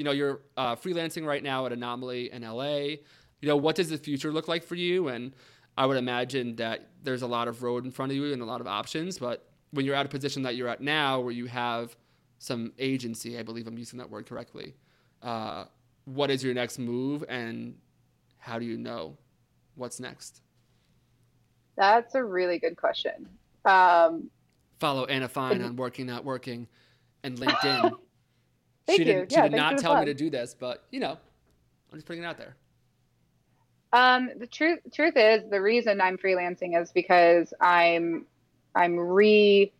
you know, you're uh, freelancing right now at Anomaly in LA. You know, what does the future look like for you? And I would imagine that there's a lot of road in front of you and a lot of options. But when you're at a position that you're at now, where you have some agency, I believe I'm using that word correctly. Uh, what is your next move, and how do you know what's next? That's a really good question. Um, Follow Anna Fine on Working Not Working and LinkedIn. Thank she you. did, she Yeah, did not tell me to do this, but you know, I'm just putting it out there. Um, the truth truth is the reason I'm freelancing is because I'm I'm re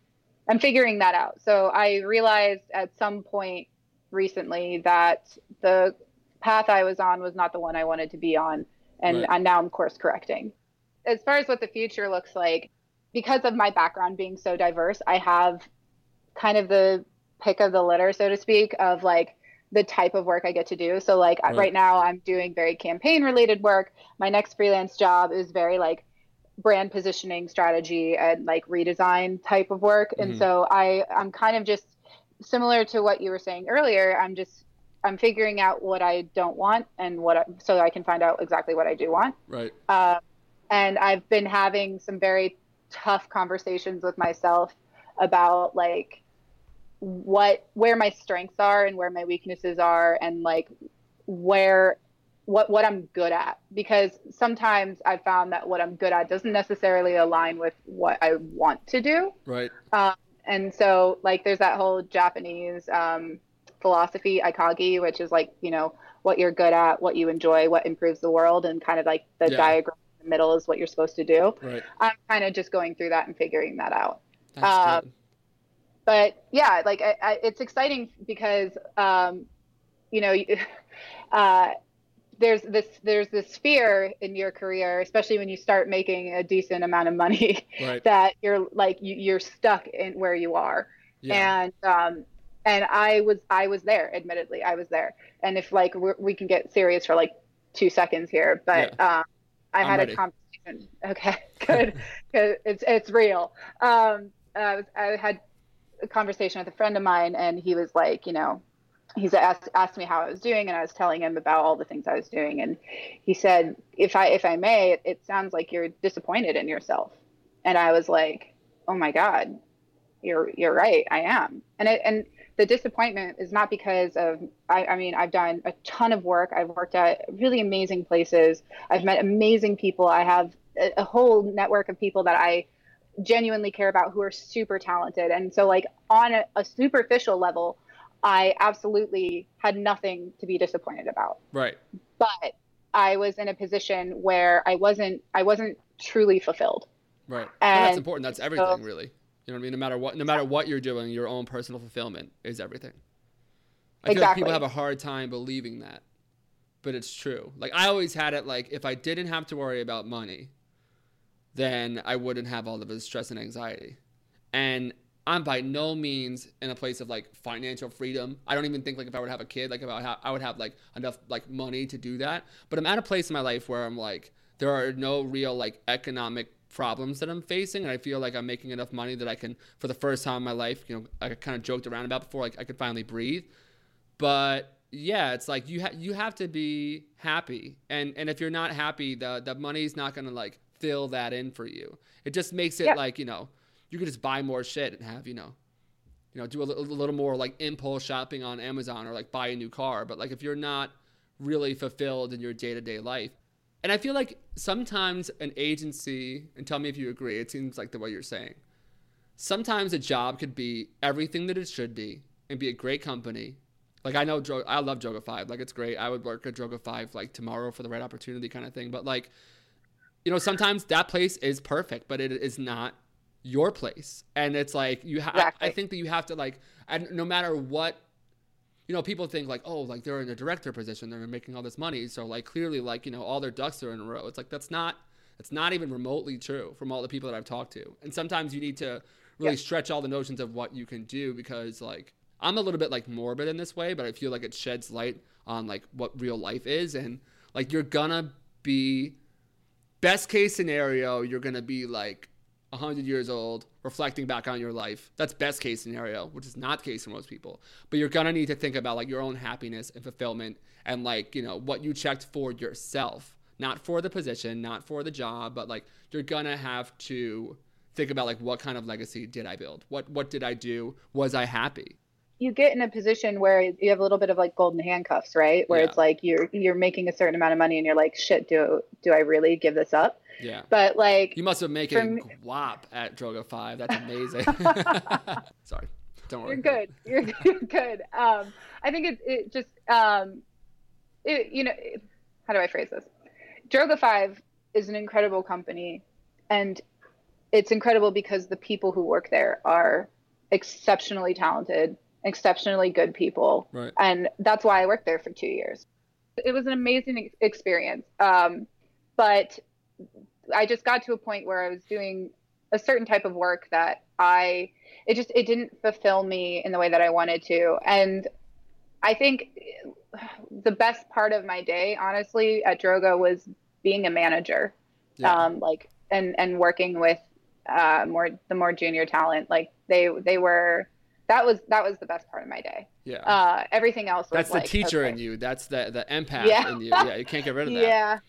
I'm figuring that out. So I realized at some point recently that the path I was on was not the one I wanted to be on, and, Right. and now I'm course correcting. As far as what the future looks like, because of my background being so diverse, I have kind of the pick of the litter, so to speak, of like the type of work I get to do. So like Right. right now I'm doing very campaign related work. My next freelance job is very like brand positioning strategy and like redesign type of work. And Mhm. so I I'm kind of just similar to what you were saying earlier. I'm just I'm figuring out what I don't want and what I, so I can find out exactly what I do want. Right. Um, and I've been having some very tough conversations with myself about like what where my strengths are and where my weaknesses are and like where what what I'm good at because sometimes I found that what I'm good at doesn't necessarily align with what I want to do. Right. Um, and so like there's that whole Japanese um, philosophy ikigai, which is like you know what you're good at, what you enjoy, what improves the world, and kind of like the Yeah. diagram in the middle is what you're supposed to do. Right. I'm kind of just going through that and figuring that out. That's Uh, good. But yeah, like I, I, it's exciting because um, you know uh, there's this there's this fear in your career, especially when you start making a decent amount of money, Right. that you're like you, you're stuck in where you are. Yeah. and um and i was i was there admittedly i was there. And if like we're, we can get serious for like two seconds here but um i I'm had ready. a conversation. Okay. Good. Because it's it's real. Um I, was, I had a conversation with a friend of mine and he was like you know he's asked asked me how i was doing and i was telling him about all the things i was doing and he said if i if i may it, it sounds like you're disappointed in yourself. And i was like oh my god you're you're right i am. And it and the disappointment is not because of I, I mean i've done a ton of work. I've worked at really amazing places. I've met amazing people. I have a, a whole network of people that i genuinely care about who are super talented and so like on a, a superficial level i absolutely had nothing to be disappointed about Right. but i was in a position where i wasn't i wasn't truly fulfilled Right. And that's important. That's so- everything, really. You know what I mean? No matter what, no matter what you're doing, your own personal fulfillment is everything. I feel like people have a hard time believing that, but it's true. Like I always had it. Like if I didn't have to worry about money, then I wouldn't have all of the stress and anxiety. And I'm by no means in a place of like financial freedom. I don't even think like if I would have a kid, like if I would have, I would have like enough like money to do that. But I'm at a place in my life where I'm like, there are no real like economic problems that I'm facing, and I feel like I'm making enough money that I can, for the first time in my life, you know, I kind of joked around about before, like I could finally breathe. But yeah, it's like you ha- you have to be happy, and and if you're not happy, the the money's not gonna like fill that in for you. It just makes it like you know, you could just buy more shit and have you know, you know, do a, a little more like impulse shopping on Amazon or like buy a new car. But like if you're not really fulfilled in your day to day life, and I feel like sometimes an agency, and tell me if you agree, it seems like the way you're saying. Sometimes a job could be everything that it should be and be a great company. Like I know, I love Droga Five. Like it's great. I would work at Droga Five like tomorrow for the right opportunity, kind of thing. But like, you know, sometimes that place is perfect, but it is not your place. And it's like you. have. Exactly. I, think that you have to like, and no matter what you know, people think like, oh, like they're in a director position, they're making all this money, so like clearly, like you know, all their ducks are in a row. It's like that's not, that's not even remotely true from all the people that I've talked to. And sometimes you need to really Yeah. stretch all the notions of what you can do because like I'm a little bit like morbid in this way, but I feel like it sheds light on like what real life is, and like you're gonna be, best case scenario, you're gonna be like hundred years old reflecting back on your life. That's best case scenario, which is not the case for most people. But you're gonna need to think about like your own happiness and fulfillment and like, you know, what you checked for yourself. Not for the position, not for the job, but like you're gonna have to think about like what kind of legacy did I build? What what did I do? Was I happy? You get in a position where you have a little bit of like golden handcuffs, right? Where Yeah. it's like you're you're making a certain amount of money and you're like, shit, do do I really give this up? Yeah. But like You must have making For guap at Droga 5. That's amazing. Sorry. Don't worry. You're good. You're, you're good. Um, I think it, it just, um, it, you know, it- how do I phrase this? Droga 5 is an incredible company, and it's incredible because the people who work there are exceptionally talented, exceptionally good people. Right. And that's why I worked there for two years. It was an amazing ex- experience. Um, but I just got to a point where I was doing a certain type of work that I it just it didn't fulfill me in the way that I wanted to. And I think the best part of my day, honestly, at Droga was being a manager. Yeah. Um, like and and working with uh more the more junior talent. Like they they were that was that was the best part of my day. yeah. Uh everything else was That's the teacher okay. in you. That's the the empath Yeah. in you. Yeah, you can't get rid of that. Yeah,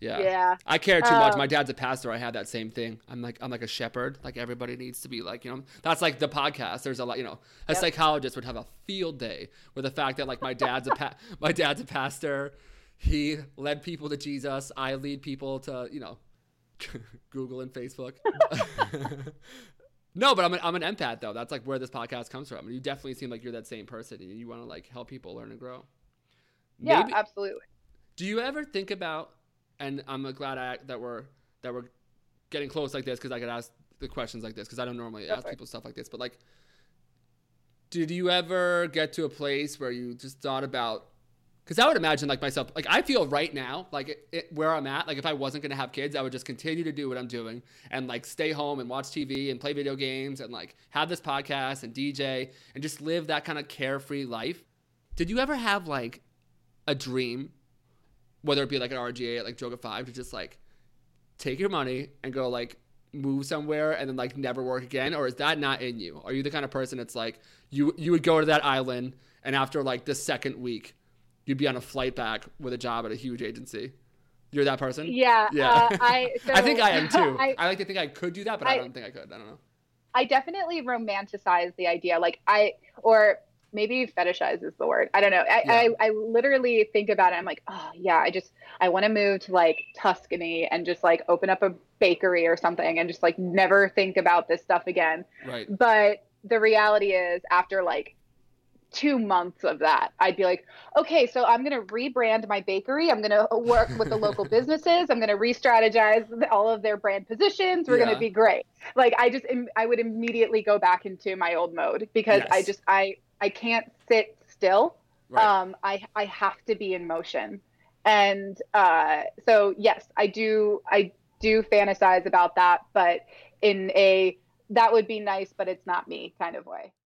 Yeah. yeah. I care too much. Um, My dad's a pastor. I have that same thing. I'm like I'm like a shepherd. Like everybody needs to be like, you know, that's like the podcast. There's a lot, you know, a Yep. psychologist would have a field day with the fact that like my dad's a pa- my dad's a pastor. He led people to Jesus. I lead people to, you know, Google and Facebook. no, but I'm an, I'm an empath though. That's like where this podcast comes from. And you definitely seem like you're that same person and you want to like help people learn and grow. Yeah, Maybe- absolutely. do you ever think about? And I'm uh, glad I, that we're that we're getting close like this because I could ask the questions like this because I don't normally Go ask people stuff like this. But like, did you ever get to a place where you just thought about? Because I would imagine like myself, like I feel right now, like it, it, where I'm at, like if I wasn't gonna have kids, I would just continue to do what I'm doing and like stay home and watch TV and play video games and like have this podcast and DJ and just live that kind of carefree life. Did you ever have like a dream whether it be like an RGA at like Droga Five to just like take your money and go like move somewhere and then like never work again, or is that not in you? Are you the kind of person that's like you you would go to that island and after like the second week you'd be on a flight back with a job at a huge agency? You're that person? Yeah, Yeah. uh, I so, I think I am too. I, I, like to think I could do that, but I, I- don't think I could. I don't know. I definitely romanticize the idea. Like I or maybe fetishize is the word. I don't know. I, Yeah. I, I literally think about it. I'm like, oh yeah, I just I want to move to like Tuscany and just like open up a bakery or something and just like never think about this stuff again. Right. But the reality is after like two months of that, I'd be like, okay, so I'm going to rebrand my bakery. I'm going to work with the local businesses. I'm going to re-strategize all of their brand positions. We're going to be great. Like I just, I would immediately go back into my old mode because I just, I, I can't sit still. Right. Um, I, I have to be in motion. And uh, so, yes, I do, I do fantasize about that, but in a, that would be nice, but it's not me kind of way.